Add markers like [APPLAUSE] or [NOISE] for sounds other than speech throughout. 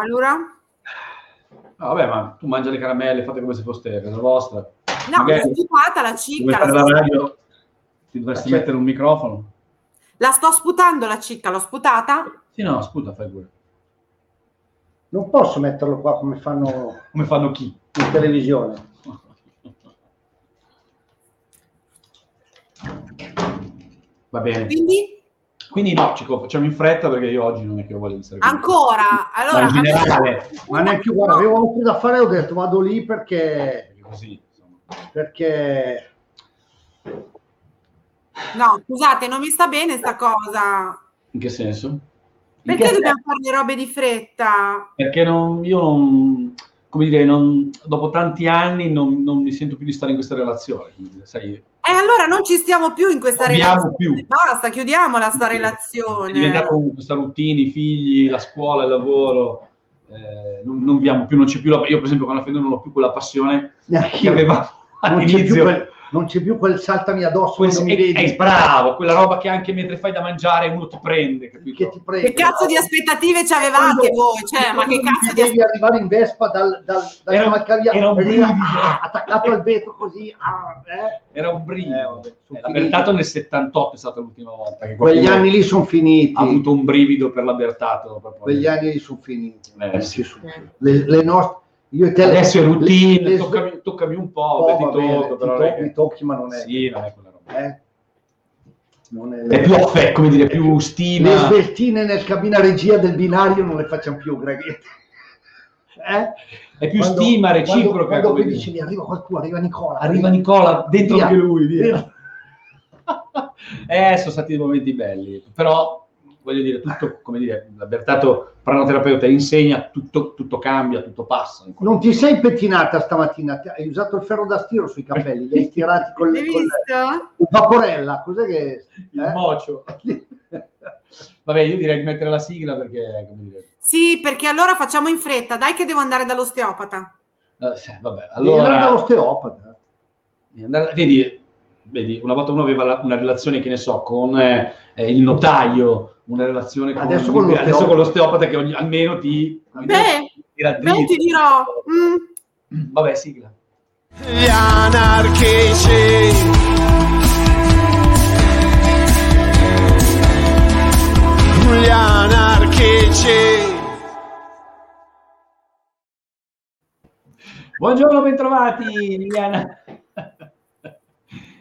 Allora? No, vabbè, ma tu mangi le caramelle, fate come se foste casa vostra. No, Magari- l'ho sputata la cicca. La radio, ti dovresti mettere un microfono. la sto sputando la cicca, l'ho sputata? Sì, no, sputa, fai pure. Non posso metterlo qua come fanno [LAUGHS] Come fanno chi? in televisione. Va bene. Quindi? Quindi no, Cico, facciamo in fretta perché io oggi non è che ho voglia di qui. Ancora? Ma Allora, in generale, [LAUGHS] Ma neanche guarda, avevo altro da fare, ho detto vado lì perché perché così, perché no, scusate, non mi sta bene sta cosa. In che senso? In Perché che dobbiamo fare le robe di fretta? Perché non, io non, come dire, non, dopo tanti anni non, non mi sento più di stare in questa relazione. sai, E allora non ci stiamo più in questa relazione. più. Basta, chiudiamola sta è relazione. diventato un- questa routine, i figli, la scuola, il lavoro. eh, non, non abbiamo più, non c'è più la, io per esempio con la Fede non ho più quella passione neanche che più all'inizio. Non c'è più quel saltami addosso Quel- non mi è, vedi è bravo, quella roba che anche mentre fai da mangiare uno ti prende, che ti prende. Che cazzo di aspettative ci avevate voi? Cioè, ma che cazzo di devi arrivare in Vespa dal, dal, dal Era cavalcavia era brivido. ah, attaccato al vetro così ah, eh. Era un brivido. Eh, la Bertato nel 78 è stata l'ultima volta che quegli anni lì sono finiti ha avuto un brivido per la Bertato. quegli anni lì sono finiti Eh, sì. più. le, le nostre te Adesso è routine, le- le- toccami, toccami un po', Oh, beh, ti bene, tocco, però to- non è che- mi tocchi ma non è Sì, non è quella roba. eh? È, È più affetto, come dire, più le stima. sveltine nel cabina regia del binario non le facciamo più Greghetti [LAUGHS] eh? È più Quando- stima quando, reciproca. quando dire. dicevi arriva qualcuno arriva Nicola Arriva Nicola, dentro Via. anche lui. via. Via. [LAUGHS] eh, sono stati dei momenti belli, però voglio dire, tutto, come dire, la Bertato, pranoterapeuta, insegna, tutto, tutto cambia, tutto passa. non ti sei pettinata stamattina Ti- hai usato il ferro da stiro sui capelli li hai [LAUGHS] tirati con le con visto? il vaporella cos'è che Il eh? mocio. [LAUGHS] Vabbè, io direi di mettere la sigla perché, come dire, Sì, perché allora facciamo in fretta. Dai che devo andare dall'osteopata. eh, vabbè, Devi andare allora, dall'osteopata Devi andare- vedi, vedi, una volta uno aveva la- una relazione, che ne so, con eh, il notaio, una relazione con, Adesso con l'osteopata. adesso con l'osteopata che ogni- almeno ti, Beh, beh, dritto. ti dirò. mm, Vabbè, sigla. Gli anarchici. Gli anarchici. Buongiorno, bentrovati gli, ana-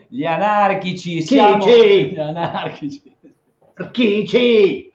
gli anarchici. Chi, Siamo chi? gli anarchici. chi ci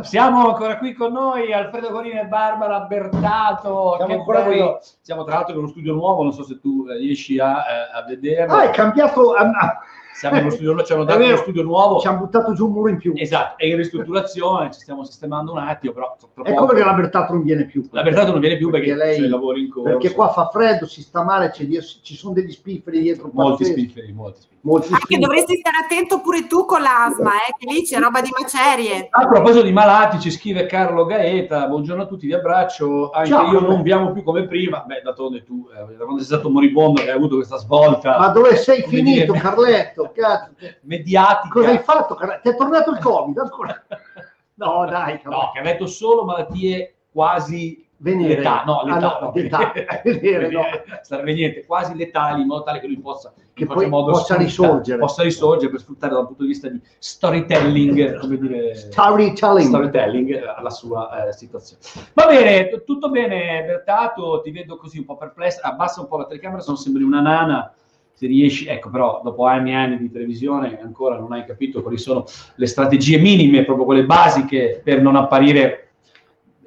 Siamo ancora qui con noi, Alfredo Corina e Barbara Bertato. Siamo che ancora bello. Siamo tra l'altro in uno studio nuovo, non so se tu riesci a, eh, a vederlo. ah è cambiato ah, Siamo in uno studio nuovo, ci hanno dato vero. uno studio nuovo. ci hanno buttato giù un muro in più Esatto, è in ristrutturazione, ci stiamo sistemando un attimo, però ecco perché la Bertato non viene più la Bertato non viene più perché, Perché lei- c'è il lavoro in corso. perché qua fa freddo si sta male c'è di- ci sono degli spifferi dietro molti spifferi, molti spifferi. molti Anche spifferi. dovresti stare attento pure tu con l'asma, eh, che lì c'è roba di macerie. A proposito di malati, ci scrive Carlo Gaeta, buongiorno a tutti, vi abbraccio, anche Ciao. io non vi amo più come prima, beh, d'altronde tu, eh, da quando sei stato moribondo che hai avuto questa svolta ma dove sei Come finito dire- Carletto cazzo mediatica, cosa hai fatto? Ti è tornato il covid ancora? [LAUGHS] No dai Carletto. no, che ha detto solo malattie quasi venire. letali, no, Ah, letali, no, no, l'età. [LAUGHS] venire no. Sarebbe niente, quasi letali, in modo tale che lui possa, Che poi possa risorgere. possa risorgere per sfruttare dal punto di vista di storytelling, come dire, storytelling. storytelling eh, alla sua eh, situazione. Va bene, t- tutto bene, Bertato, ti vedo così un po' perplesso, abbassa un po' la telecamera, se non sembri una nana, se riesci, ecco, però dopo anni e anni di televisione ancora non hai capito quali sono le strategie minime, proprio quelle basiche per non apparire,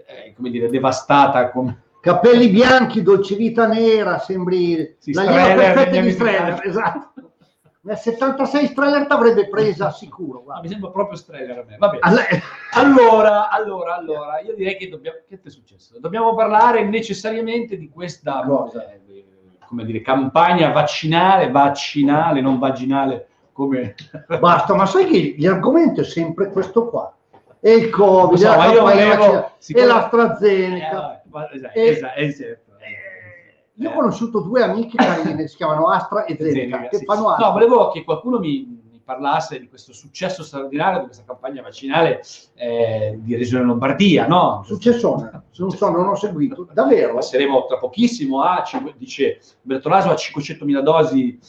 eh, come dire, devastata come... capelli bianchi dolce vita nera sembri Sì, la linea perfetta di Streller 70. esatto nel 76 Streller t'avrebbe presa sicuro Ah, guarda. mi sembra proprio Streller a me. Va bene. Alla- Allora, allora, allora, io direi che dobbiamo. Che ti è successo? Dobbiamo parlare necessariamente di questa Cosa? eh, come dire, campagna vaccinale, vaccinale, non vaginale, come basta ma sai che l'argomento è sempre questo qua e il covid so, e la volevo- e Eh, l'AstraZeneca ma- esatto, E- esatto, esatto. io Eh, ho conosciuto due amiche carine si chiamano Astra e Zeneca Zeneca, che sì. fanno Astra No, volevo che qualcuno mi parlasse di questo successo straordinario di questa campagna vaccinale eh, di Regione Lombardia, no? Successone, non so, non ho seguito. Davvero? Passeremo tra pochissimo a, dice Bertolaso, a 500.000 dosi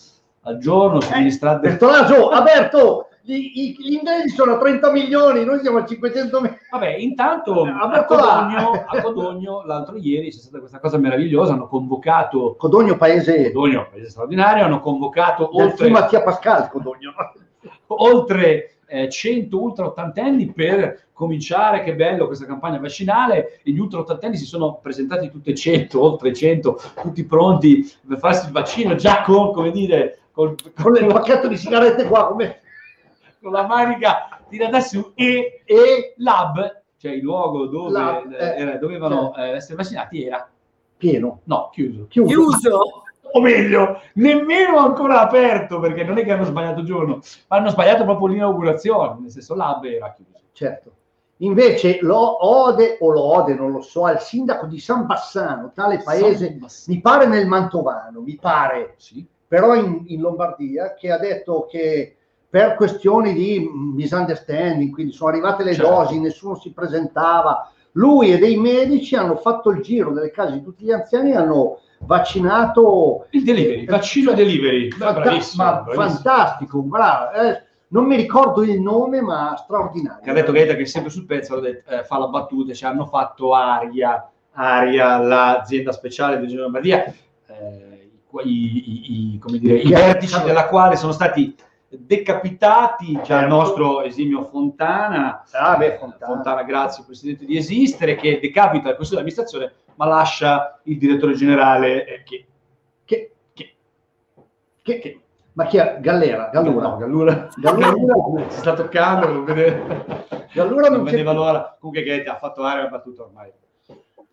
al giorno somministrate. Bertolaso, Alberto, gli, gli inglesi sono a 30 milioni, noi siamo a 500 milioni. Vabbè, intanto A. Codogno, a Codogno, l'altro ieri c'è stata questa cosa meravigliosa, hanno convocato Codogno paese Codogno, paese straordinario, hanno convocato del oltre, Mattia Pascal, Codogno. Oltre eh, 100 ultra ottantenni per cominciare, che bello questa campagna vaccinale, e gli ultra ottantenni si sono presentati tutti e 100, oltre 100, tutti pronti per farsi il vaccino, già con, come dire, col- Con il pacchetto di sigarette qua, come... con la manica tirata su e, E lab, cioè il luogo dove Lab, eh, eh, era- dovevano eh, essere vaccinati, era pieno, no, chiuso. chiuso. Chiuso. O meglio, nemmeno ancora aperto, perché non è che hanno sbagliato giorno, ma hanno sbagliato proprio l'inaugurazione, nel senso lab era chiuso. Certo. Invece lo ode o lo ode, non lo so, al sindaco di San Bassano, tale paese, San Bassano. mi pare nel Mantovano, mi pare, Sì. però in, in Lombardia, che ha detto che per questioni di misunderstanding, quindi sono arrivate le Certo. dosi, nessuno si presentava, lui e dei medici hanno fatto il giro delle case di tutti gli anziani e hanno vaccinato Il delivery, vaccino delivery. Beh, Fanta- bravissimo, ma bravissimo. fantastico, bravo. eh, non mi ricordo il nome, ma straordinario. Che ha detto Gaeta che è sempre sul pezzo, detto, eh, fa la battuta, ci hanno fatto Aria, Aria, l'azienda speciale di Regione Lombardia, eh, i, i- i- come dire, i vertici della quale sono stati decapitati già il Certo. nostro esimio Fontana, Ah, beh, Eh, Fontana. Fontana, grazie Presidente di esistere, che decapita il Consiglio di amministrazione, ma lascia il direttore generale eh, che, Che, che, che- che- ma chi è? Gallera? Gallura? No, Gallura, Gallura, [LAUGHS] si sta toccando, non vede- Gallura non non vedeva l'ora. Comunque Gaeta ha fatto aria, ha battuto ormai.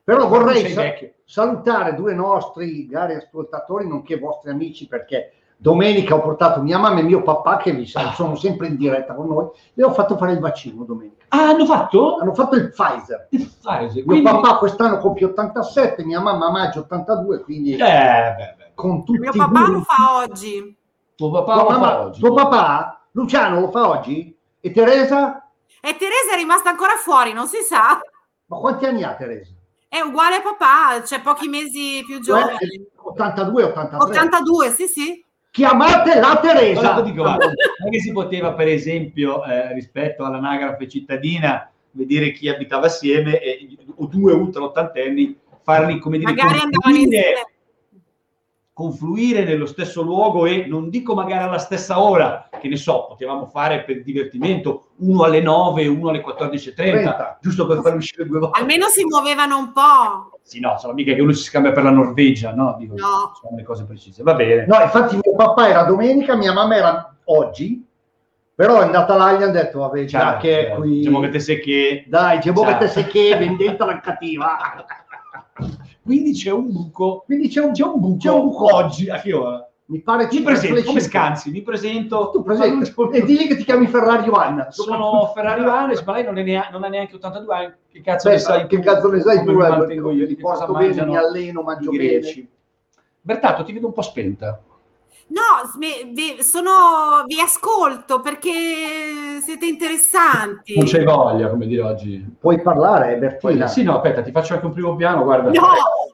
Però vorrei Sei sa- vecchio. salutare due nostri cari ascoltatori, nonché vostri amici, perché domenica ho portato mia mamma e mio papà, che vi Ah. sono sempre in diretta con noi, e ho fatto fare il vaccino domenica. Ah, hanno fatto? Hanno fatto il Pfizer. Il Pfizer, Mio quindi- papà quest'anno compie 87, mia mamma a maggio 82, quindi Eh, beh, beh. con tutti Mio papà lo fa oggi. Tuo papà fa mamma- oggi. tuo papà, Luciano, lo fa oggi? E Teresa? E Teresa è rimasta ancora fuori, non si sa. Ma quanti anni ha Teresa? È uguale a papà, c'è pochi mesi più giovane. Eh, 82, 83. 82, sì, sì. Chiamate la Teresa. Guarda, dico, guarda, non è che si poteva, per esempio, eh, rispetto all'anagrafe cittadina, vedere chi abitava assieme e, o due ultra ottantenni, farli, come dire, Magari confluire, confluire nello stesso luogo e non dico magari alla stessa ora, che ne so, potevamo fare per divertimento, uno alle 9 e uno alle 14.30, 30. giusto per far uscire due volte. Almeno si muovevano un po'. Sì, no, sono mica che uno si scambia per la Norvegia, no? Dico, No. Sono le cose precise. Va bene. No, infatti papà era domenica, mia mamma era oggi, però è andata là e gli hanno detto, vabbè, già Ciao, che è eh, qui... Diciamo che te sei che... Dai, c'è Ciao. che te sei che vendetta la cattiva. [LAUGHS] Quindi c'è un buco. Quindi c'è un, C'è un buco, c'è un buco. oggi. A che ora? Mi pare Mi presento, come scansi, mi presento. Tu presenti e digli che ti chiami Ferrari Anna. Sono Ferrari Vanes, ma lei non, è nea- non ha neanche 82 anni. Che cazzo Beh, ne sai che tu? cazzo ne sai tu? mi mantengo io? Cosa porto bene, mi alleno, mangio bene. Bertato, ti vedo un po' spenta. No, sme- vi- sono, vi ascolto perché siete interessanti. Non c'hai voglia, come dire oggi. Puoi parlare, Bertina. sì, no, aspetta, ti faccio anche un primo piano, guarda. No,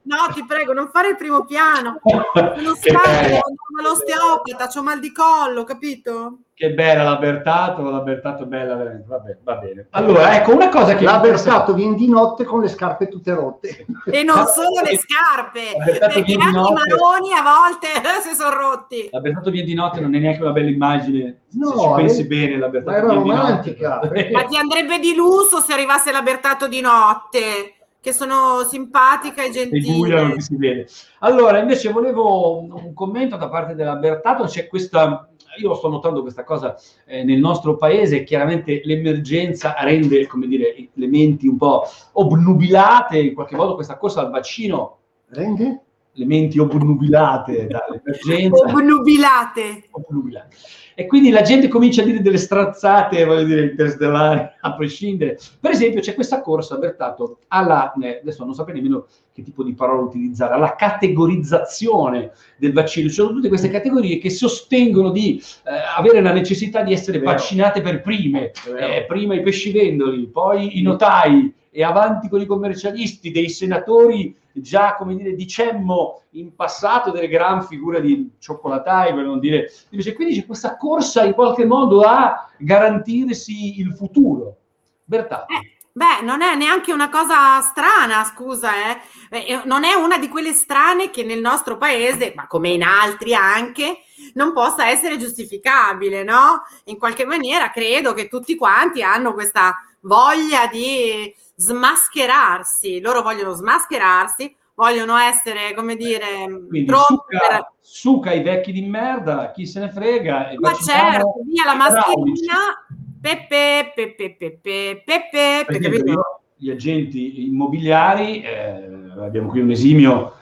no, ti prego, non fare il primo piano. [LAUGHS] Sono devo andare all'osteopata, ho mal di collo, capito? Che bella la Bertato, la Bertato è bella veramente, va bene, va bene. Allora, ecco, una cosa che... Interessa- versato viene di notte con le scarpe tutte rotte. E non [LAUGHS] solo le scarpe, perché anche i maroni a volte [LAUGHS] si sono rotti. La Bertato viene di notte non è neanche una bella immagine, No, se ci pensi eh, bene, la ma Bertato era viene di notte. romantica, perché- [LAUGHS] Ma ti andrebbe di lusso se arrivasse l'Abertato di notte, che sono simpatica e Sei buia, non gentile. ti si vede. Allora, invece volevo un, un commento da parte della Bertato, c'è questa, io sto notando questa cosa eh, nel nostro paese, chiaramente l'emergenza rende, come dire, le menti un po' obnubilate, in qualche modo questa corsa al vaccino Rende? Le menti obnubilate [LAUGHS] dall'emergenza. Obnubilate. obnubilate. E quindi la gente comincia a dire delle strazzate, voglio dire, interstellari, a prescindere. Per esempio, c'è questa corsa, Bertato, alla, eh, adesso non saprei nemmeno che tipo di parola utilizzare, alla categorizzazione del vaccino. Ci sono tutte queste categorie che sostengono di eh, avere la necessità di essere vaccinate per prime, eh, prima i pescivendoli, poi i notai e avanti con i commercialisti, dei senatori già, come dire, dicemmo in passato delle gran figure di cioccolatai, per non dire... Invece, quindi c'è questa corsa in qualche modo a garantirsi il futuro. Bertato. Eh, Beh, non è neanche una cosa strana, scusa, eh. Eh, Non è una di quelle strane che nel nostro paese, ma come in altri anche, non possa essere giustificabile, no? In qualche maniera credo che tutti quanti hanno questa voglia di smascherarsi. Loro vogliono smascherarsi, vogliono essere, come dire, Quindi pronti per... suca, suca i vecchi di merda, chi se ne frega. e Ma certo, via la mascherina, pepe, pepe, pepe, pepe, pepe, esempio, gli agenti immobiliari, eh, abbiamo qui un esimio,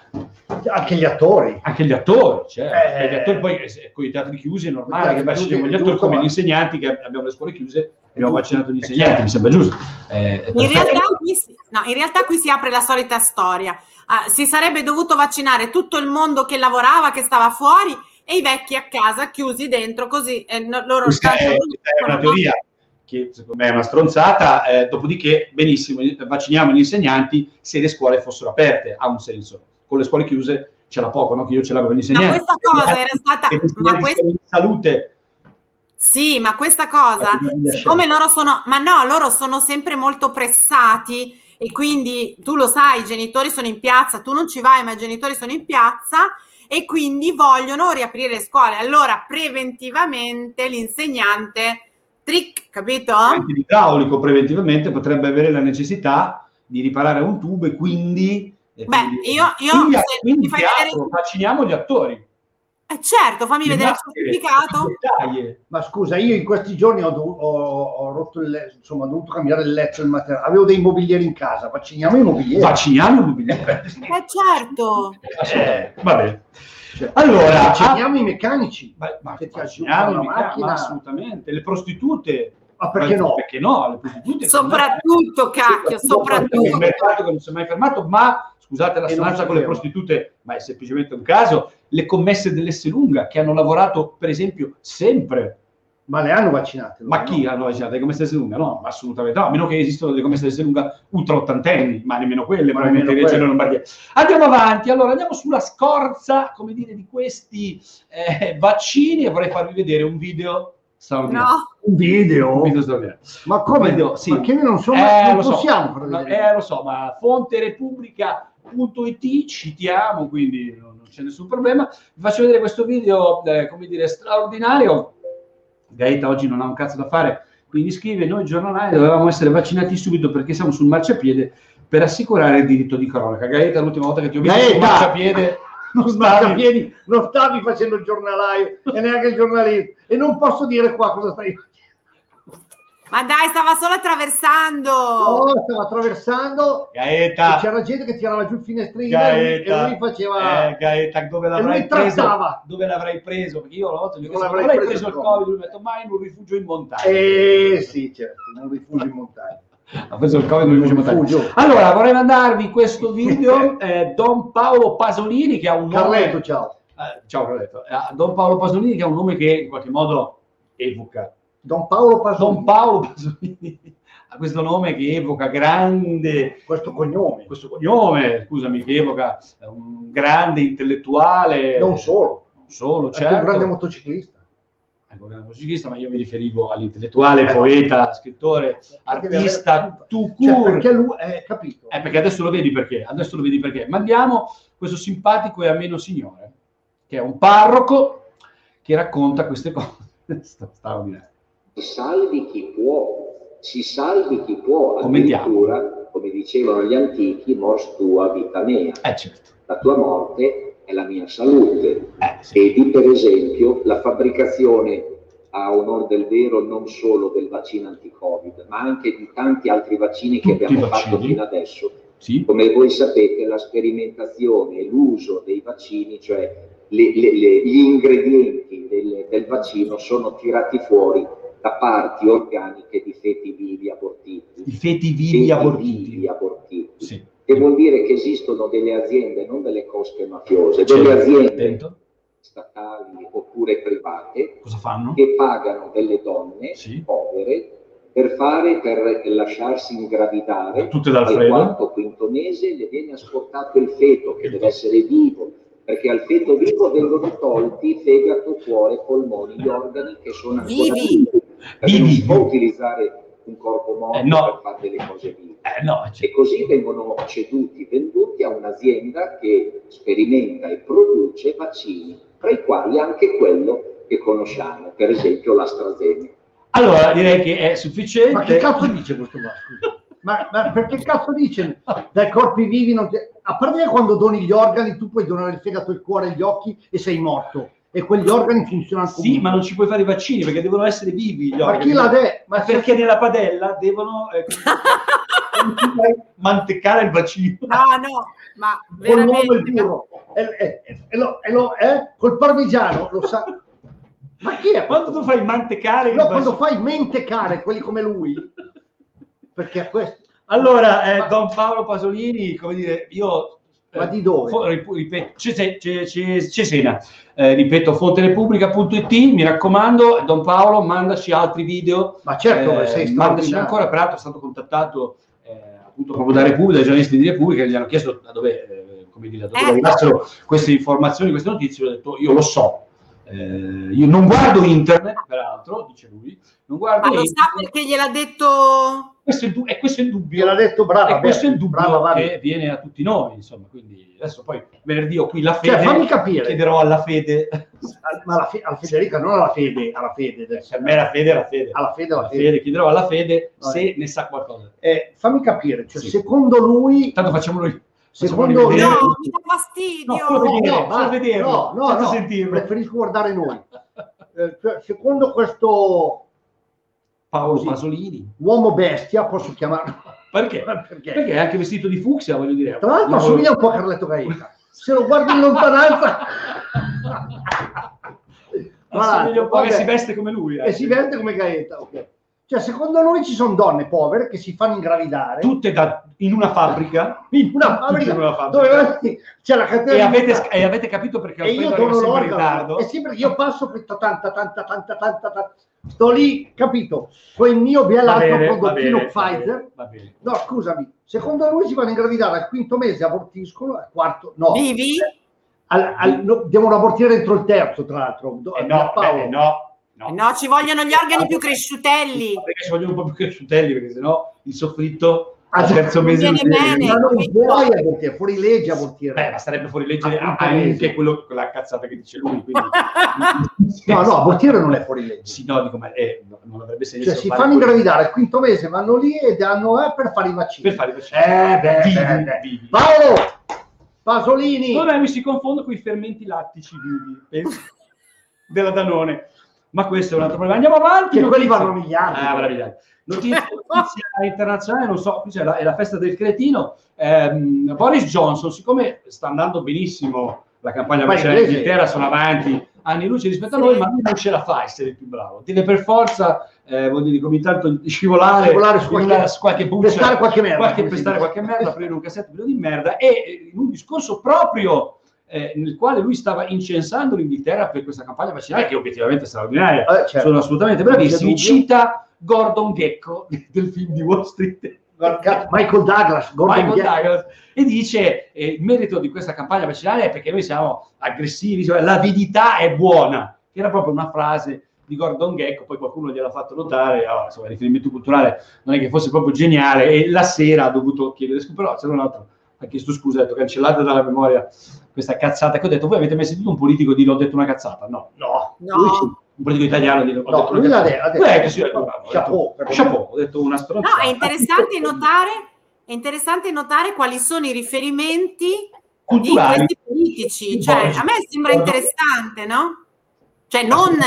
Anche gli attori. anche gli attori, certo. Eh. gli attori poi eh, con i teatri chiusi è normale che chiusi, gli attori come gli insegnanti, che abbiamo le scuole chiuse, abbiamo vaccinato gli insegnanti, mi sembra giusto. Eh, In realtà, qui si, no, in realtà qui si apre la solita storia. Ah, si sarebbe dovuto vaccinare tutto il mondo che lavorava, che stava fuori, e i vecchi a casa chiusi dentro, così eh, loro Questa è, è una teoria che secondo me è una stronzata, eh, dopodiché benissimo, vacciniamo gli insegnanti se le scuole fossero aperte, ha un senso. Con le scuole chiuse ce l'ha poco, no? che io ce l'avevo gli Ma insegnanti. questa cosa era stata. Ma questa- salute Sì, ma questa cosa, siccome loro sono, ma no, loro sono sempre molto pressati e quindi tu lo sai, i genitori sono in piazza, tu non ci vai, ma i genitori sono in piazza e quindi vogliono riaprire le scuole. Allora, preventivamente l'insegnante, trick, capito? anche l'idraulico preventivamente potrebbe avere la necessità di riparare un tubo e quindi... Beh, quindi- io- io- quindi, se quindi teatro, vedere- vacciniamo gli attori. Eh, certo, fammi Le vedere il maschere, certificato. le taglie. Ma scusa, io in questi giorni ho, ho- ho rotto il letto, insomma, ho dovuto cambiare il letto, il materiale. Avevo dei mobilieri in casa, vacciniamo i mobilieri. Vacciniamo il mobiliare. Eh, certo. Assolutamente. Va bene. Allora, vacciniamo i meccanici. Ma, ma Che ti vacciniamo i la meccanici, macchina. ma assolutamente. Le prostitute. Ma perché no? Perché no? Le prostitute. Soprattutto, cacchio, Il soprattutto. mercato che non si è mai fermato, ma scusate la non stranza con le prostitute, ma è semplicemente un caso. Le commesse dell'Esselunga che hanno lavorato, per esempio, sempre. Ma le hanno vaccinate? Ma loro, chi no? hanno vaccinato? Le commesse dell'Esselunga? No, assolutamente no. A meno che esistano delle commesse dell'Esselunga ultra ottantenni, ma nemmeno quelle, Ma probabilmente nemmeno quelle. Lombardia. Andiamo avanti. Allora, andiamo sulla scorza, come dire, di questi eh, vaccini e vorrei farvi vedere un video straordinario. No, Un video? Un video straordinario. Ma come? Video, sì. Ma che noi non, sono, Eh, non lo so. possiamo far Ma- eh, lo so, ma fonterepubblica.it citiamo, quindi non, c'è nessun problema. Vi faccio vedere questo video, eh, come dire, straordinario. Gaeta oggi non ha un cazzo da fare, quindi scrive, noi giornalai dovevamo essere vaccinati subito perché siamo sul marciapiede per assicurare il diritto di cronaca. Gaeta, l'ultima volta che ti ho visto sul Gaeta! marciapiede, [LAUGHS] non stavi- stavi, non stavi facendo il giornalaio e neanche il giornalista e non posso dire qua cosa stai facendo. Ma dai, stava solo attraversando. Oh, stava attraversando e Gaeta, c'era gente che tirava giù il finestrino e lui, e Gaeta, lui faceva eh, Gaeta, dove l'avrai lui preso? Dove l'avrai preso? Perché io una volta gli ho Non chiesto, l'avrei preso preso il Covid? Lui mi ha detto, ma in un rifugio in montagna. eh sì certo in un rifugio in montagna Ha preso il Covid. Rifugio. Allora, vorrei mandarvi questo video, eh, Don Paolo Pasolini, che ha un nome... Carletto ciao Eh, ciao Carletto. Eh, Don Paolo Pasolini, che ha un nome che in qualche modo evoca. Don Paolo Pasolini Don Paolo Pasolini ha questo nome che evoca grande... questo cognome Questo cognome, scusami, che evoca eh, un grande intellettuale. non solo Non solo, è certo. un grande motociclista grande ma io mi riferivo all'intellettuale, Eh, poeta, scrittore, artista, avere- tout cioè, perché lui è capito Eh, perché adesso lo vedi perché, adesso lo vedi perché. Mandiamo questo simpatico e ameno signore, che è un parroco che racconta queste [LAUGHS] cose. Sta- straordinario. Salvi chi può, si salvi chi può, addirittura, come dicevano gli antichi, mors tua vita mea, Eh certo. la tua morte è la mia salute. Eh, sì. E di per esempio la fabbricazione a onore del vero non solo del vaccino anti-Covid, ma anche di tanti altri vaccini che Tutti abbiamo i vaccini. fatto fino adesso, Sì. Come voi sapete, la sperimentazione e l'uso dei vaccini, cioè le- le- le- gli ingredienti del, del vaccino, sono tirati fuori da parti organiche di feti vivi abortiti. I feti vivi Feti abortiti. vivi abortiti. Sì. Che vuol dire che esistono delle aziende, non delle cosche mafiose, Cioè, delle aziende attento. statali oppure private Cosa fanno? che pagano delle donne Sì. povere per fare, per lasciarsi ingravidare Tutte dal al quarto quinto mese le viene asportato il feto che deve essere vivo perché al feto vivo vengono tolti fegato, cuore, polmoni, gli organi che sono ancora Vivi. Vivi perché non si può utilizzare un corpo morto Eh, no. per fare delle cose vive Eh no, e così vengono ceduti, venduti a un'azienda che sperimenta e produce vaccini, tra i quali anche quello che conosciamo, per esempio l'AstraZeneca. Allora, direi che è sufficiente. Ma che cazzo dice questo qua? Ma, ma perché cazzo dice dai corpi vivi? Non ti- A parte quando doni gli organi tu puoi donare il fegato, il cuore, gli occhi e sei morto. E quegli organi funzionano Sì, comunque. ma non ci puoi fare i vaccini perché devono essere vivi gli Ma organi. chi l'ha detto? Ma perché nella padella devono eh, [LAUGHS] mantecare il vaccino. No, no, ma con l'uomo e il veramente. burro e, e- e- lo, e lo- eh, col parmigiano lo sa ma chi è Quando tu fai mantecare il no, quando fai mentecare quelli come lui perché a questo Allora, eh, Ma- Don Paolo Pasolini, come dire, io... Ma di dove? ripeto, Cese- Ce- Ce- Cesena, eh, ripeto, fonterepublica.it, mi raccomando, Don Paolo, mandaci altri video. ma certo eh, sei mandaci ancora, peraltro è stato contattato eh, appunto proprio da Repubblica, dai giornalisti di Repubblica, che gli hanno chiesto da dove, eh, come dire, da dove Eh. arrivassero queste informazioni, queste notizie, ho detto io lo so. Eh, io non guardo internet, peraltro, dice lui, non guardo Ma lo sa internet. perché gliel'ha detto. Questo è du- e questo è il dubbio. gliel'ha detto brava e questo è il dubbio brava che viene a tutti noi, insomma. Quindi adesso poi venerdì ho qui la Cioè, fede. fammi capire. Chiederò alla fede. ma alla, fe- alla Federica non alla fede alla fede Per me la fede è la fede. alla fede alla La fede, fede, chiederò alla fede Vabbè. se ne sa qualcosa. Eh, fammi capire cioè, Sì. secondo lui Tanto facciamolo noi. secondo facciamolo No, mi dà fastidio. No, vedere, solo basta, vederlo, no, no, no, preferisco guardare noi Eh, cioè, secondo questo Paolo Così. Pasolini. uomo bestia posso chiamarlo Perché? [LAUGHS] perché? Perché è anche vestito di fucsia, voglio dire. Tra l'altro assomiglia un po' a Carletto Gaeta. Se lo guardi in lontananza... [LAUGHS] assomiglia un po' che si veste come lui. E si vede come Gaeta, ok. Cioè, secondo noi ci sono donne povere che si fanno ingravidare Tutte da- in una fabbrica. in una fabbrica in una fabbrica. dove c'è la catena E avete, e avete capito perché e io sempre in ritardo? e che io passo per tanta tanta tanta tanta tanta sto lì capito con il mio Va bielato bene, prodottino bene, va Pfizer bene, va bene. no scusami secondo lui si vanno a ingravidare al quinto mese abortiscono al quarto no Vivi? Al- al- no, devono abortire entro il terzo tra l'altro Do- Eh no, Paolo. eh no, no. Eh No, ci vogliono gli organi più cresciutelli. Perché ci vogliono un po' più cresciutelli, perché sennò il soffritto Ah, al terzo mese viene bene. ma non puoi abortire fuori legge abortire Beh, ma sarebbe fuori legge Ah, anche quello, quella cazzata che dice lui. Quindi... [LAUGHS] no no abortire non è fuori legge Sì, no, dico, ma eh, no, non avrebbe senso. cioè si fare fanno ingravidare al quinto mese vanno lì ed hanno eh, per fare i vaccini Per fare i vaccini. Eh, beh, Vivi, beh, beh. vivi. Paolo Pasolini Vabbè, mi si confondo con i fermenti lattici vivi penso, [LAUGHS] della Danone. Ma questo è un altro problema. Andiamo avanti. Che quelli vanno miliardi. Ah, notizia internazionale, non so, qui c'è la, è la festa del cretino. Ehm, Boris Johnson, siccome sta andando benissimo la campagna Ma vaccinale in. Inghilterra, sono avanti anni luce rispetto a noi, ma lui non ce la fa a essere il più bravo. Deve per forza, eh, vuol dire, come intanto scivolare, Scivolare su qualche- una- qualche buccia, pestare qualche merda, qualche, pestare qualche merda, aprire un cassetto pieno di merda e eh, in un discorso proprio eh, nel quale lui stava incensando l'Inghilterra per questa campagna vaccinale che obiettivamente è straordinaria, Eh, certo. sono assolutamente bravissimi. Cita Gordon Gecko [LAUGHS] del film di Wall Street. Michael Douglas Gordon Michael. Douglas, e dice eh, il merito di questa campagna vaccinale è perché noi siamo aggressivi, cioè, l'avidità è buona, che era proprio una frase di Gordon Gecko, poi qualcuno gliel'ha fatto notare, oh, insomma, il riferimento culturale non è che fosse proprio geniale e la sera ha dovuto chiedere scusa, però c'era un altro ha chiesto scusa, ha detto cancellate dalla memoria questa cazzata che ho detto, voi avete mai sentito un politico dire ho detto una cazzata? No, no, No. Un politico italiano dire ho No, detto lui l'ha detto- Eh, che sì, ho detto, detto- Chapeau, ho detto una No, è interessante notare, è interessante notare quali sono i riferimenti di culturali. questi politici. Cioè, a me sembra interessante, no? Cioè, non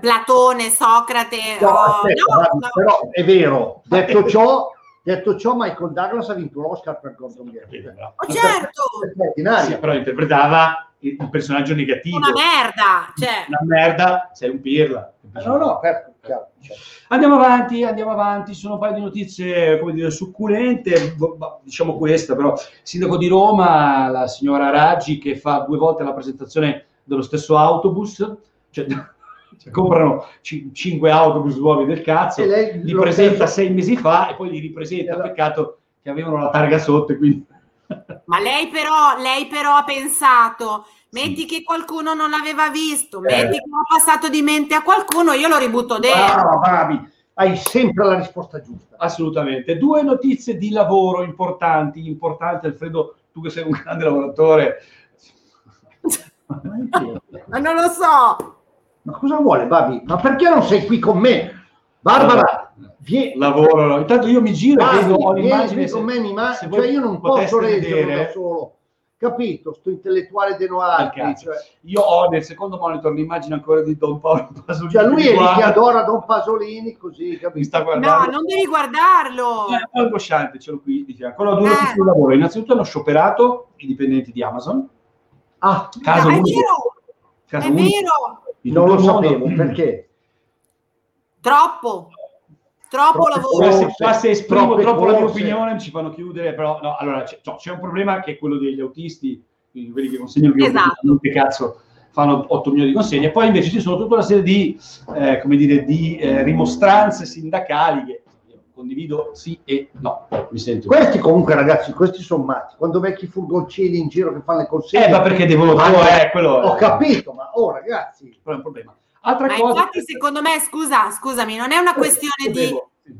Platone, Socrate, No, o- aspetta, no, no. però è vero detto ciò Detto ciò, Michael Douglas ha vinto l'Oscar per Gordon Gecko. Oh, certo. Sì, però interpretava il un personaggio negativo. una merda, cioè, Una merda, sei un pirla. No, no, certo, chiaro, certo. Andiamo avanti, andiamo avanti, sono un paio di notizie, come dire, succulente, diciamo questa, però sindaco di Roma, la signora Raggi, che fa due volte la presentazione dello stesso autobus, cioè, cioè, comprano ci- cinque autobus nuovi del cazzo, E lei li presenta stesso- sei mesi fa e poi li ripresenta, Esatto. peccato che avevano la targa sotto e quindi... [LAUGHS] ma lei però, lei però ha pensato, metti che qualcuno non l'aveva visto, Eh. metti che l'ha passato di mente a qualcuno, io lo ributto dentro. Brava, bravi. Hai sempre la risposta giusta. Assolutamente. Due notizie di lavoro importanti, importanti Alfredo, tu che sei un grande lavoratore. [LAUGHS] Ma non lo so. Ma cosa vuole, Babi? Ma perché non sei qui con me? Barbara, vie- Lavoro. Intanto io mi giro e Babi, vedo ho vieni l'immagine. con me, mi ma- se cioè io non posso reggerlo vedere- da solo. Capito? Sto intellettuale de. Cioè, Io ho nel secondo monitor l'immagine ancora di Don Paolo Pasolini. cioè lui è mi lì che adora Don Pasolini, così, Mi capito? sta No, guardando. non devi guardarlo. È un po' angosciante, ce l'ho qui di fianco. Allora, due Eh. di lavoro. Innanzitutto hanno scioperato i dipendenti di Amazon. Ah, Caso No, è unico. vero, Caso è unico vero. Non lo il sapevo, perché? Troppo, troppo Troppe lavoro. Qua se, Forse, qua se esprimo troppe troppo la mia opinione ci fanno chiudere, però no, allora c'è, no, c'è un problema che è quello degli autisti, quindi quelli che consegnano più Esatto. che cazzo fanno 8 milioni di consegne, poi invece ci sono tutta una serie di, eh, come dire, di eh, rimostranze sindacali che condivido sì e no, mi sento. Questi comunque ragazzi, questi sono matti. Quando vecchi furgoncini in giro che fanno le consegne... Eh, ma perché devono Ma- eh, quello Ho capito, ma oh ragazzi... quello è un problema. Altra Ma cosa... infatti, secondo me, scusa, scusami, non è una questione di.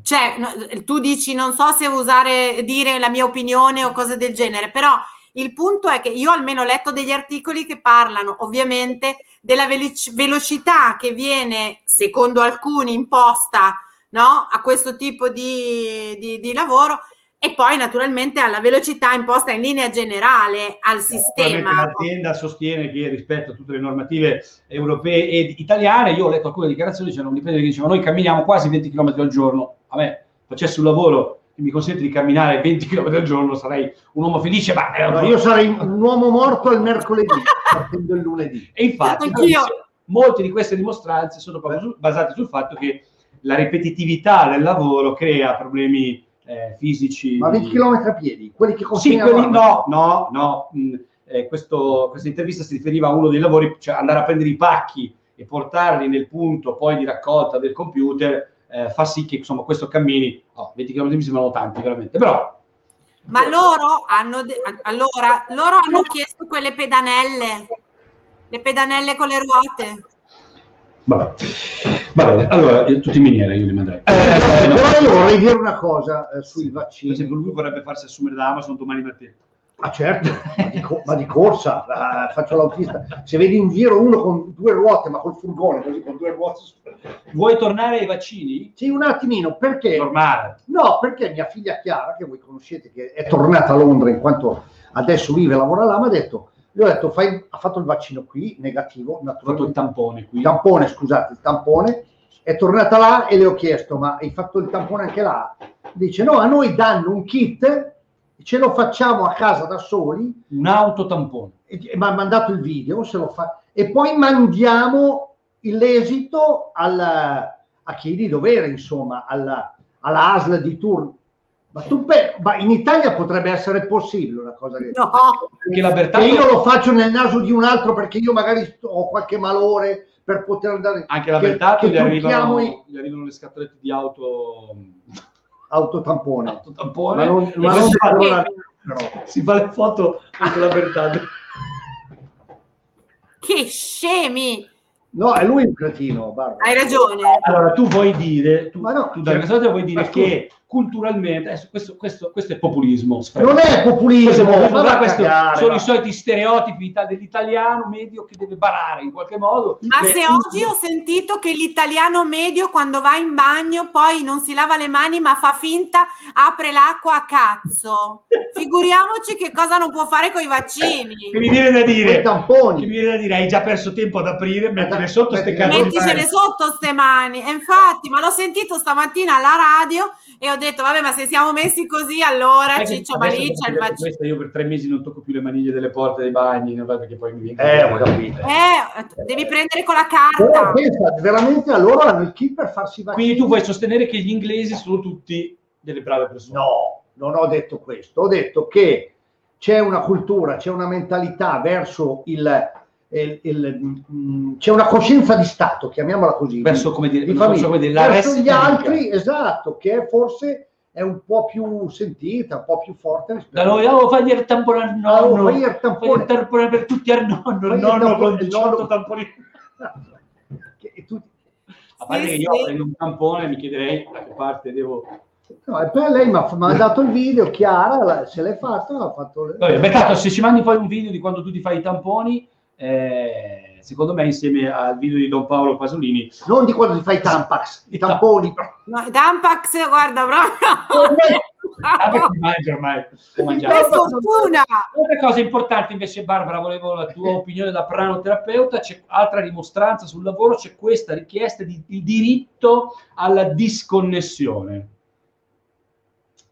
Cioè, no, tu dici, non so se usare, dire la mia opinione o cose del genere, però il punto è che io almeno ho letto degli articoli che parlano ovviamente della velic- velocità che viene, secondo alcuni, imposta no? a questo tipo di, di- di lavoro e poi naturalmente alla velocità imposta in linea generale al sistema. L'azienda sostiene che rispetto a tutte le normative europee ed italiane, io ho letto alcune dichiarazioni, c'era un dipendente che diceva noi camminiamo quasi 20 km al giorno, a me facessi un lavoro che mi consente di camminare 20 km al giorno sarei un uomo felice, ma No, io sarei un uomo morto il mercoledì, partendo il lunedì. E infatti molte di queste dimostranze sono basate sul fatto che la ripetitività del lavoro crea problemi eh, fisici. Ma 20 km a piedi, quelli che Sì, consegnano... quelli no, no, no. mh, eh, questo- questa intervista si riferiva a uno dei lavori, cioè andare a prendere i pacchi e portarli nel punto poi di raccolta del computer, eh, fa sì che insomma questo cammini, oh, 20 km mi sembrano tanti veramente, però Ma loro hanno, de- allora, loro hanno chiesto quelle pedanelle, le pedanelle con le ruote. Vabbè. Va bene, allora eh, tutti in miniera io li manderei. Eh, Eh, no. Però io vorrei dire una cosa eh, sui Per vaccini. esempio lui vorrebbe farsi assumere da Amazon domani mattina. Ah certo, ma di, co- ma di corsa, ah, faccio l'autista. Se vedi in giro uno con due ruote, ma col furgone, così con due ruote... Vuoi tornare ai vaccini? Sì, un attimino, perché... Normale. No, perché mia figlia Chiara, che voi conoscete, che è tornata a Londra in quanto adesso vive e lavora là, mi ha detto, gli ho detto, fai, ha fatto il vaccino qui, negativo, Ho fatto il tampone qui. tampone, scusate, il tampone, è tornata là e le ho chiesto, ma hai fatto il tampone anche là? Dice, no, a noi danno un kit, ce lo facciamo a casa da soli, Un autotampone. e mi ha mandato il video, se lo fa, e poi mandiamo l'esito al, a chi di dovere, insomma, alla, alla ASL di turno. Ma, tu ma in Italia potrebbe essere possibile una cosa che... No, Perché la che Bertazzo, io lo faccio nel naso di un altro perché io magari ho qualche malore per poter andare anche la che- Bertazzo che gli, arrivano, i- gli arrivano le scatolette di auto autotampone. autotampone Ma non, ma non si, fa, si fa le foto con la Bertazzo. che scemi! No, è lui un cretino, Barbara. Hai ragione. Allora, tu vuoi dire, tu, Ma no, tu da cioè, parte vuoi dire che culturalmente, adesso questo, questo, questo è populismo. Non è Questo è populismo, populismo, ma questo cagare, sono va. i soliti stereotipi ita- dell'italiano medio che deve barare in qualche modo. Ma Beh, se oggi ho sentito che l'italiano medio quando va in bagno poi non si lava le mani ma fa finta, apre l'acqua a cazzo. Figuriamoci che cosa non può fare con i vaccini. Che mi viene da dire, che mi viene da dire, hai già perso tempo ad aprire, mettile sotto ste mettile- cazzo. Metticele sotto ste mani. E infatti, ma l'ho sentito stamattina alla radio e ho detto, vabbè, ma se siamo messi così, allora che Ciccio, ma adesso lì dopo c'è il vaccino. questo, Io per tre mesi non tocco più le maniglie delle porte dei bagni, no, perché poi mi viene... Eh, ho capito. Eh, devi prendere con la Però carta. pensa, veramente a loro hanno il kit per farsi vaccinare. Quindi tu vuoi sostenere che gli inglesi sono tutti delle brave persone? No, non ho detto questo. Ho detto che c'è una cultura, c'è una mentalità verso il... il- il- mm, c'è una coscienza di Stato, chiamiamola così, Verso, come dire, di famiglia, come dire, la verso gli altri, esatto, che è forse è un po' più sentita, un po' più forte Da noi, oh, fagli il tampone al Ah, oh, nonno, il fagli tampone. il tampone per tutti al nonno, il il nonno tampone- con il 18 nonno- tamponi. [LAUGHS] Che tu- A parte Sì, che io sì. prendo un tampone mi chiederei da che parte devo... No, e poi lei mi ha mandato il video, Chiara, se l'è fatto, ha fatto... Vabbè, peccato, se ci mandi poi un video di quando tu ti fai i tamponi, eh, secondo me insieme al video di Don Paolo Pasolini, Non di quando ti fai i tampax, i tamponi. No, Dampax, guarda, proprio. ah, perché ti mangi ormai. Per fortuna. Altre cose importanti invece, Barbara, volevo la tua opinione da pranoterapeuta, c'è altra dimostranza sul lavoro, c'è questa richiesta di, di diritto alla disconnessione,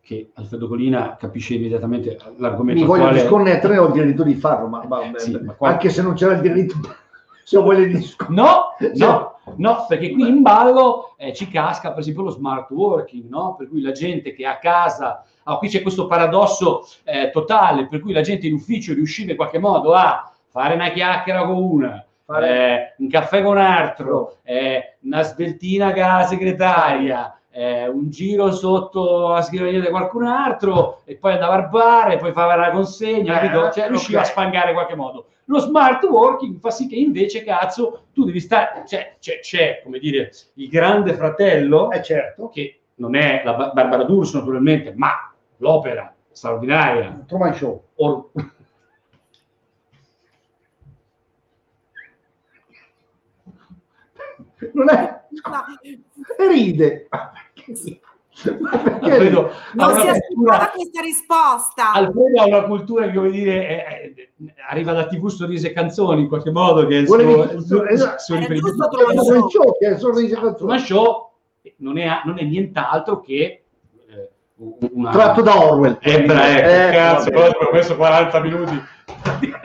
che Alfredo Colina capisce immediatamente l'argomento Mi voglio quale- disconnettere, ho il diritto di farlo, ma, ma- Sì, ma qua- anche se non c'era il diritto, [LAUGHS] se voglio disconnettere. No, no, no, perché qui in ballo eh, ci casca per esempio lo smart working, no? Per cui la gente che a casa, ah, qui c'è questo paradosso eh, totale, per cui la gente in ufficio riusciva in qualche modo a fare una chiacchiera con una, Fare- eh, un caffè con un altro, eh, una sveltina con la segretaria, eh, un giro sotto la scrivania di qualcun altro e poi andava al bar e poi fare la consegna, Eh? Cioè, riusciva ok. a spangare in qualche modo. Lo smart working fa sì che invece, cazzo, tu devi stare, cioè, c'è, c'è, come dire, il grande fratello, Eh certo, che non è la Ba- Barbara D'Urso naturalmente, ma l'opera straordinaria, Truman Show. or- Non è... No, E ride. Ma perché Alfredo, non si aspettava questa risposta. Alfredo ha una cultura che, come dire, è- è- arriva da TV Sorrisi e Canzoni, in qualche modo, che è il Volevi- suo, esatto. riferimento. giusto Truman Show. Truman Show, che è sorriso Truman canzone. Show non è, non è nient'altro che eh, una... Tratto da Orwell. Ebra, ecco, Eh, cazzo, vabbè. messo 40 minuti. [LAUGHS]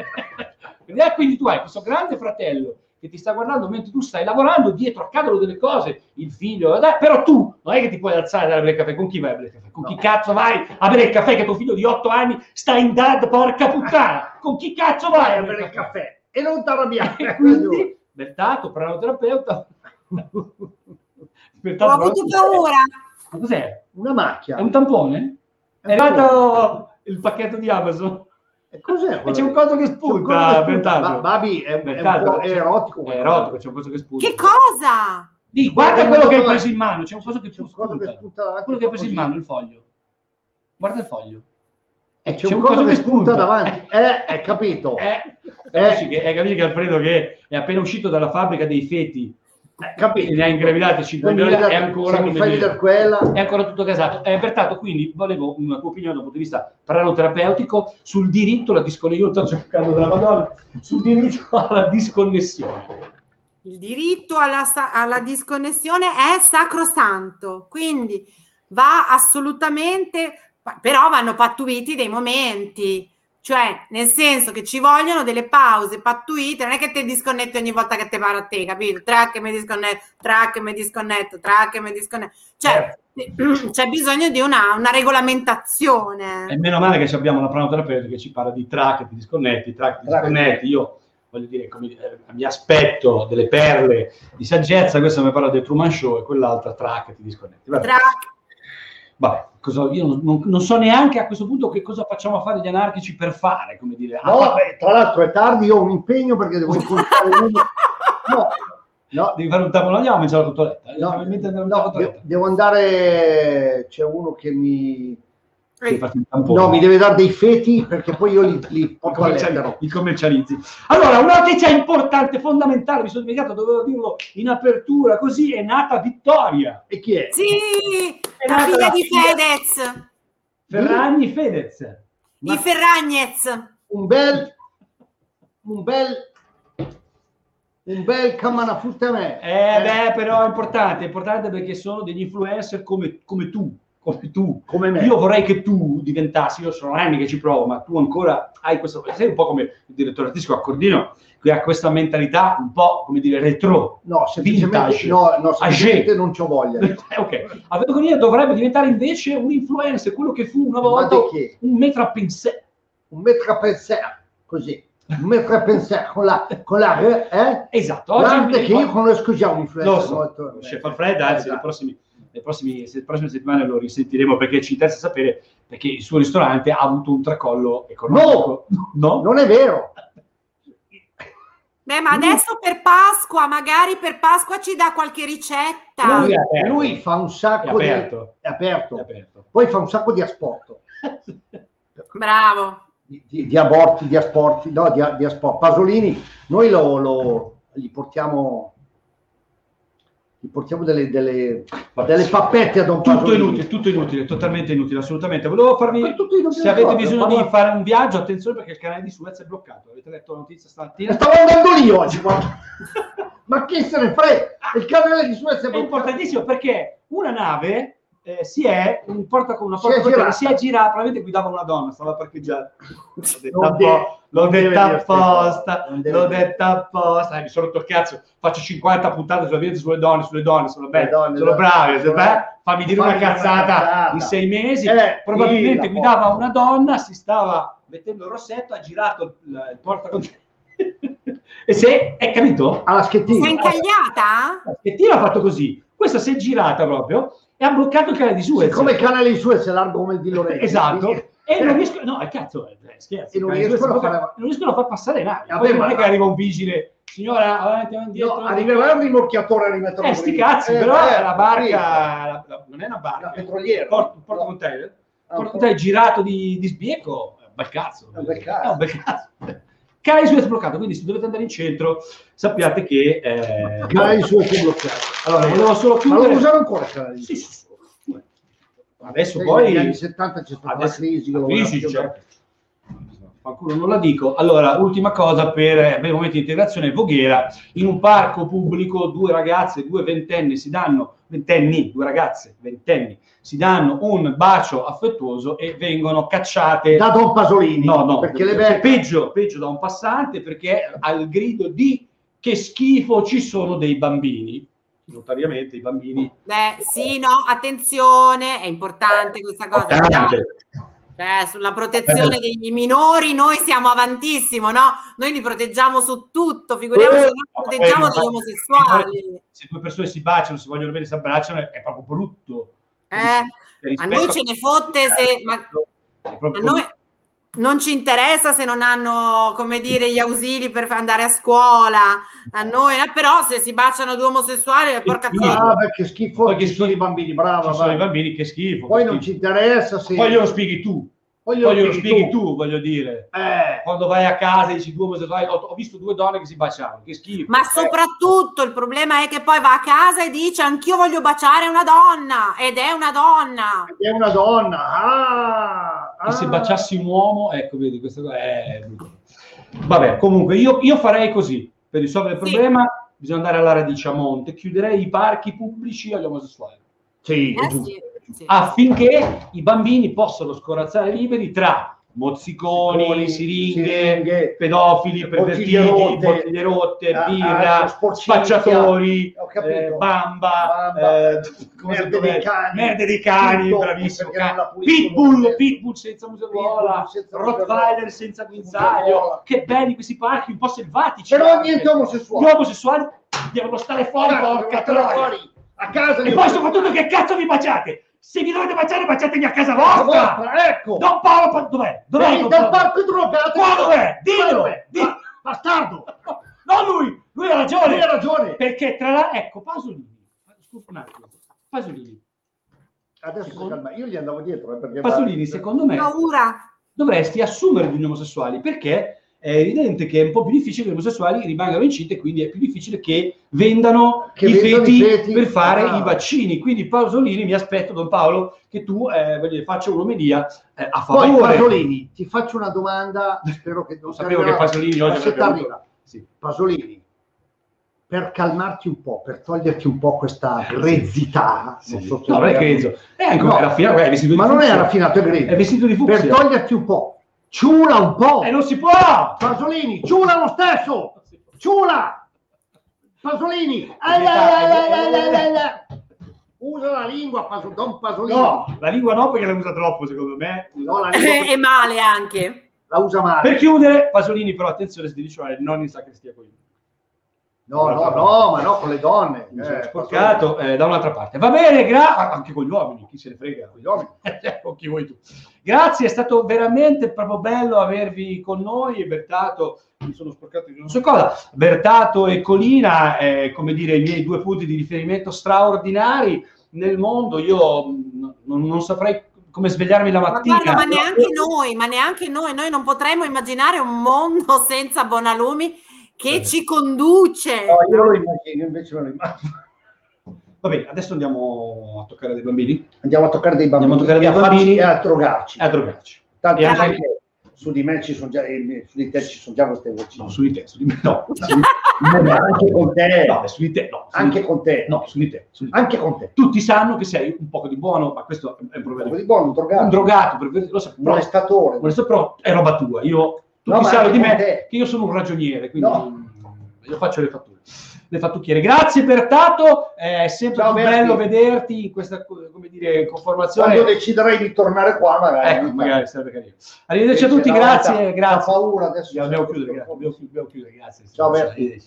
Eh, quindi tu hai questo grande fratello che ti sta guardando mentre tu stai lavorando, dietro accadono delle cose, il figlio, eh, però tu non è che ti puoi alzare e andare a bere il caffè, con chi vai a bere il caffè? Con chi No. cazzo vai a bere il caffè che tuo figlio di 8 anni sta in dad, porca puttana? Con chi cazzo vai a bere caffè e non ti arrabbiare. [LAUGHS] E quindi, Bertato, pranoterapeuta. [LAUGHS] Ho avuto paura. Ma cos'è? Una macchia. È un tampone? È È arrivato il pacchetto di Amazon. E cos'è? E c'è un coso che C'è un. Ma- Babi è, è un po' è erotico. È erotico, c'è un coso che spunta. Che cosa? Di, guarda quello che hai preso in mano, c'è un coso che C'è un spunta. Quello che hai preso in mano, il foglio. Guarda il foglio. E c'è, un coso che spunta davanti. Eh, hai capito. Eh, Eh. capisci che, eh, capisci che Alfredo che è appena uscito dalla fabbrica dei feti Eh, capito. ne ha ingravidati 5.000 e ancora, Se mi fai vedere quella... è ancora tutto casato. Eh, pertanto, quindi volevo una tua opinione dal punto di vista pranoterapeutico sul diritto alla disconnessione. Io sto cercando della Madonna sul diritto alla disconnessione. Il diritto alla, sa- alla disconnessione è sacrosanto, quindi va assolutamente, però vanno pattuiti dei momenti, cioè nel senso che ci vogliono delle pause pattuite, non è che ti disconnetti ogni volta che ti pare a te, capito? Track e mi disconnetto, track e mi disconnetto, track e mi disconnetto, cioè [CLEARS THROAT] c'è bisogno di una, una E regolamentazione. meno male che ci abbiamo la pranoterapeuta che ci parla di track, ti disconnetti, track, ti Track. disconnetti. Io voglio dire, come dire, mi aspetto delle perle di saggezza, questa mi parla del Truman Show e quell'altra track, ti disconnetti. Vabbè. Track, Vabbè, cosa- io non, non- so neanche a questo punto che cosa facciamo a fare gli anarchici per fare, come dire. No, Ah, beh, tra l'altro è tardi, io ho un impegno perché devo [LAUGHS] incontrare uno. No, no, devi fare un tavolo, andiamo a mangiare la cotoletta. no, no, devo andare, c'è uno che mi, no, mi deve dare dei feti perché poi io li, li porto all'estero. i commercializzi. Allora, una notizia importante, fondamentale, mi sono dimenticato, dovevo dirlo in apertura, così è nata Vittoria. E chi è? sì, È la figlia la di figlia- Fedez, Ferragni Fedez. di Ferragnez. Un bel, un bel, un bel camanafutte a me. Eh, beh, però è importante, è importante perché sono degli influencer come, come tu, come tu. come me. Io vorrei che tu diventassi, io sono anni che ci provo, ma tu ancora hai questo, sei un po' come il direttore artistico Accordino, che ha questa mentalità un po', come dire, retro. no, semplicemente, vintage. no, no, semplicemente non c'ho voglia. Eh, [LAUGHS] ok, Avegonia dovrebbe diventare invece un influencer, quello che fu una volta un metro a pensare. Un metro a pensare, così. Un metro a pensare con la, con la eh? Esatto, Guarda che io conosco già un influencer Lo so, molto... Chef Fred, anzi, Esatto. le, prossime, le, prossime, se- le prossime settimane lo risentiremo perché ci interessa sapere perché il suo ristorante ha avuto un tracollo economico. No? Non è vero. Beh, ma adesso per Pasqua, magari per Pasqua ci dà qualche ricetta. Lui Lui, è aperto. lui fa un È sacco di... aperto. È aperto. È aperto. Poi fa un sacco di asporto. [LAUGHS] Bravo. Di, di- di aborti, di asporti, no, di, di asport. Pasolini, noi lo, lo- gli portiamo... Gli portiamo delle, delle, delle pappette a Don Tutto inutile, tutto inutile, totalmente inutile, assolutamente. Volevo farvi, inutile se avete bisogno Parla- di fare un viaggio, attenzione perché il canale di Suez è bloccato. Avete letto la notizia stamattina? Stavo andando lì oggi, ma, [LAUGHS] ma chi se ne frega? Il canale di Suez è È bloccato. importantissimo perché una nave eh, si è un porta con una Si è porta girata. si è girata, probabilmente guidava una donna, stava parcheggiando. [LAUGHS] L'ho detta, l'ho detta apposta, l'ho detta apposta. Eh, mi sono rotto il cazzo, faccio 50 puntate sulla violenza sulle donne, sulle donne, sono belle, Le donne, sono brave, sono- beh, fammi dire una fammi dire una cazzata cazzata. in sei mesi. Eh, Probabilmente sì, la guidava porta. una donna, si stava mettendo il rossetto, ha girato il, il porta [LAUGHS] e se è capito? Alla Sei schettina. incagliata? La schettino ha fatto così, questa si è girata proprio e ha bloccato il canale di Suez. Siccome il canale di Suez è largo come il di Lorenzo. Esatto. quindi- E non riescono, no, cazzo, eh, scherzi. E non riescono a fare- non riescono a far passare navi. Vabbè, non è che arriva un vigile, signora, avanti, avanti, No, indietro. arriverà un rimorchiatore a rimetterlo Eh, sti cazzi, Eh, però eh, è la barca, sì. la- la- non è una barca, Una petroliera. porto, un porto No. container, Ah, un container girato di, di sbieco, bel cazzo. È un bel cazzo. È un bel cazzo. Canale di Suez bloccato, quindi se dovete andare in centro sappiate che... eh, Suez è bloccato. Allora, volevo solo Ma chiudere... lo usano ancora canale di Sì, sì, sì. Adesso Sì, poi... Negli anni 70 c'è stata Adesso- la crisi. la crisi, certo. Qualcuno non la dico. Allora, ultima cosa per eh, per il momento di integrazione Voghera, in un parco pubblico due ragazze, due ventenni si danno, ventenni, due ragazze, ventenni, si danno un bacio affettuoso e vengono cacciate Da Don Pasolini. No, no, Perché le becca. peggio, peggio da un passante perché al grido di che schifo ci sono dei bambini. Notoriamente i bambini Beh, sì, no, attenzione, è importante questa cosa. Importante. Cioè, sulla protezione dei minori noi siamo avantissimo, no? Noi li proteggiamo su tutto, figuriamoci se non No, proteggiamo degli omosessuali. se due persone si baciano, si vogliono bene, si abbracciano, è proprio brutto. Eh, a noi ce ne fotte se... Ma, a noi non ci interessa se non hanno, come dire, gli ausili per andare a scuola. A noi, eh, però se si baciano due omosessuali, porca zona. Ah, perché schifo. Poi che ci sono i bambini, brava. Ci sono i bambini che schifo. Poi che non ci interessa se... Poi glielo spieghi tu. Poi Poi glielo spieghi spieghi tu, voglio dire. Eh, Quando vai a casa e dici due omosessuali, ho, ho visto due donne che si baciavano, che schifo. Ma Eh, soprattutto il problema è che poi va a casa e dice anch'io voglio baciare una donna ed è una donna. è una donna. Ah, E se ah. baciassi un uomo, ecco, vedi, questo qua è brutto. Vabbè, comunque, io, io farei così. Per risolvere il Sì. problema bisogna andare alla radice a monte. Chiuderei i parchi pubblici agli omosessuali. Sì, Eh sì, sì. affinché i bambini possano scorazzare liberi tra mozziconi, Mozziconi, siringhe, siringhe, pedofili, pervertiti, bottiglie rotte, bottiglie rotte, ah, birra, spacciatori, eh, bamba, Bamba, eh, merde dei cani, merde dei cani, tutto, bravissimo, puliscono pitbull, pitbull senza museruola, rottweiler senza guinzaglio, che belli questi parchi un po' selvatici. Però anche. niente omosessuali. Gli omosessuali devono stare fuori, porca troia. A casa E poi soprattutto che cazzo vi baciate? Se vi dovete baciare, baciatevi a casa vostra! vostra, ecco. Don Paolo, pa- dov'è? Dov'è? Don Paolo? parco drogato. Qua dov'è? Dillo! Di- Ba- Bastardo. No, lui! Lui ha ragione! Lui ha ragione. Perché tra l'altro, ecco, Pasolini. Scusa un attimo. Pasolini. Adesso Secondo- calma. Io gli andavo dietro. eh, perché Pasolini, secondo me, Paura. dovresti assumere degli omosessuali perché è evidente che è un po' più difficile che gli omosessuali rimangano incinte, quindi è più difficile che vendano, Che i, feti i feti. per fare Ah. i vaccini. Quindi Pasolini, mi aspetto, Don Paolo, che tu eh, faccia un'omelia eh, a Poi favore. Pasolini, ti faccio una domanda. Spero che Non sapevo che. Pasolini oggi avrebbe. Sì. Pasolini, per calmarti un po', per toglierti un po' questa grezzità, Sì. non so se No, non è grezzo. È anche No. è raffinato, è vestito di ma non è raffinato, è grezzo. È vestito di per fucsia. toglierti un po', ciula un po'. E non si può! Pasolini, ciula lo stesso, ciula! Pasolini, È ai, ai, vietato. ai, ai, ai, ai, ai, ai. usa la lingua, Paso- Don Pasolini. No, la lingua no perché la usa troppo secondo me. No, la lingua E male anche. la usa male. Per chiudere, Pasolini però attenzione si deve cioè non in sacrestia con. No, no, no, ma no, con le donne. Mi sono Eh, sporcato eh, da un'altra parte. Va bene, gra- ah, anche con gli uomini, chi se ne frega. Con gli uomini. [LAUGHS] con chi vuoi tu. Grazie, è stato veramente proprio bello avervi con noi. Bertato, mi sono sporcato di non so cosa. Bertato e Colina, eh, come dire, i miei due punti di riferimento straordinari nel mondo. Io mh, non, non saprei come svegliarmi la Ma mattina. guarda, ma neanche noi, ma neanche noi, noi non potremmo immaginare un mondo senza Bonalumi che Eh. ci conduce. No, io lo immagino, invece non lo immagino. Va bene, adesso andiamo a toccare dei bambini Andiamo a toccare dei bambini, Andiamo a toccare e dei bambini. e a drogarci. e a drogarci. Tanto sai anche- che su di me ci sono già, eh, su di te ci sono già queste voci. No, su di te, su di me, no. [LAUGHS] No, ma anche con te, No, su di te, no. su anche con te, No, su di te. su di te. anche con te. Tutti sanno che sei un po' di buono, ma questo è un problema. di buono, un drogato, Un drogato, per- lo un però, molestatore. questo però è roba tua. Io, tutti No, sanno di me te. che io sono un ragioniere, quindi No. io faccio le fatture. Le fattucchiere. Grazie Bertato, è sempre Ciao, bello vederti in questa come dire, conformazione. Quando deciderei di tornare qua, magari. Ecco, magari sarebbe carino. Arrivederci a Invece tutti, grazie, volta- grazie. Ho paura adesso. Dobbiamo chiudere, grazie. Dobbiamo, dobbiamo chiudere, grazie. Ciao, Berti.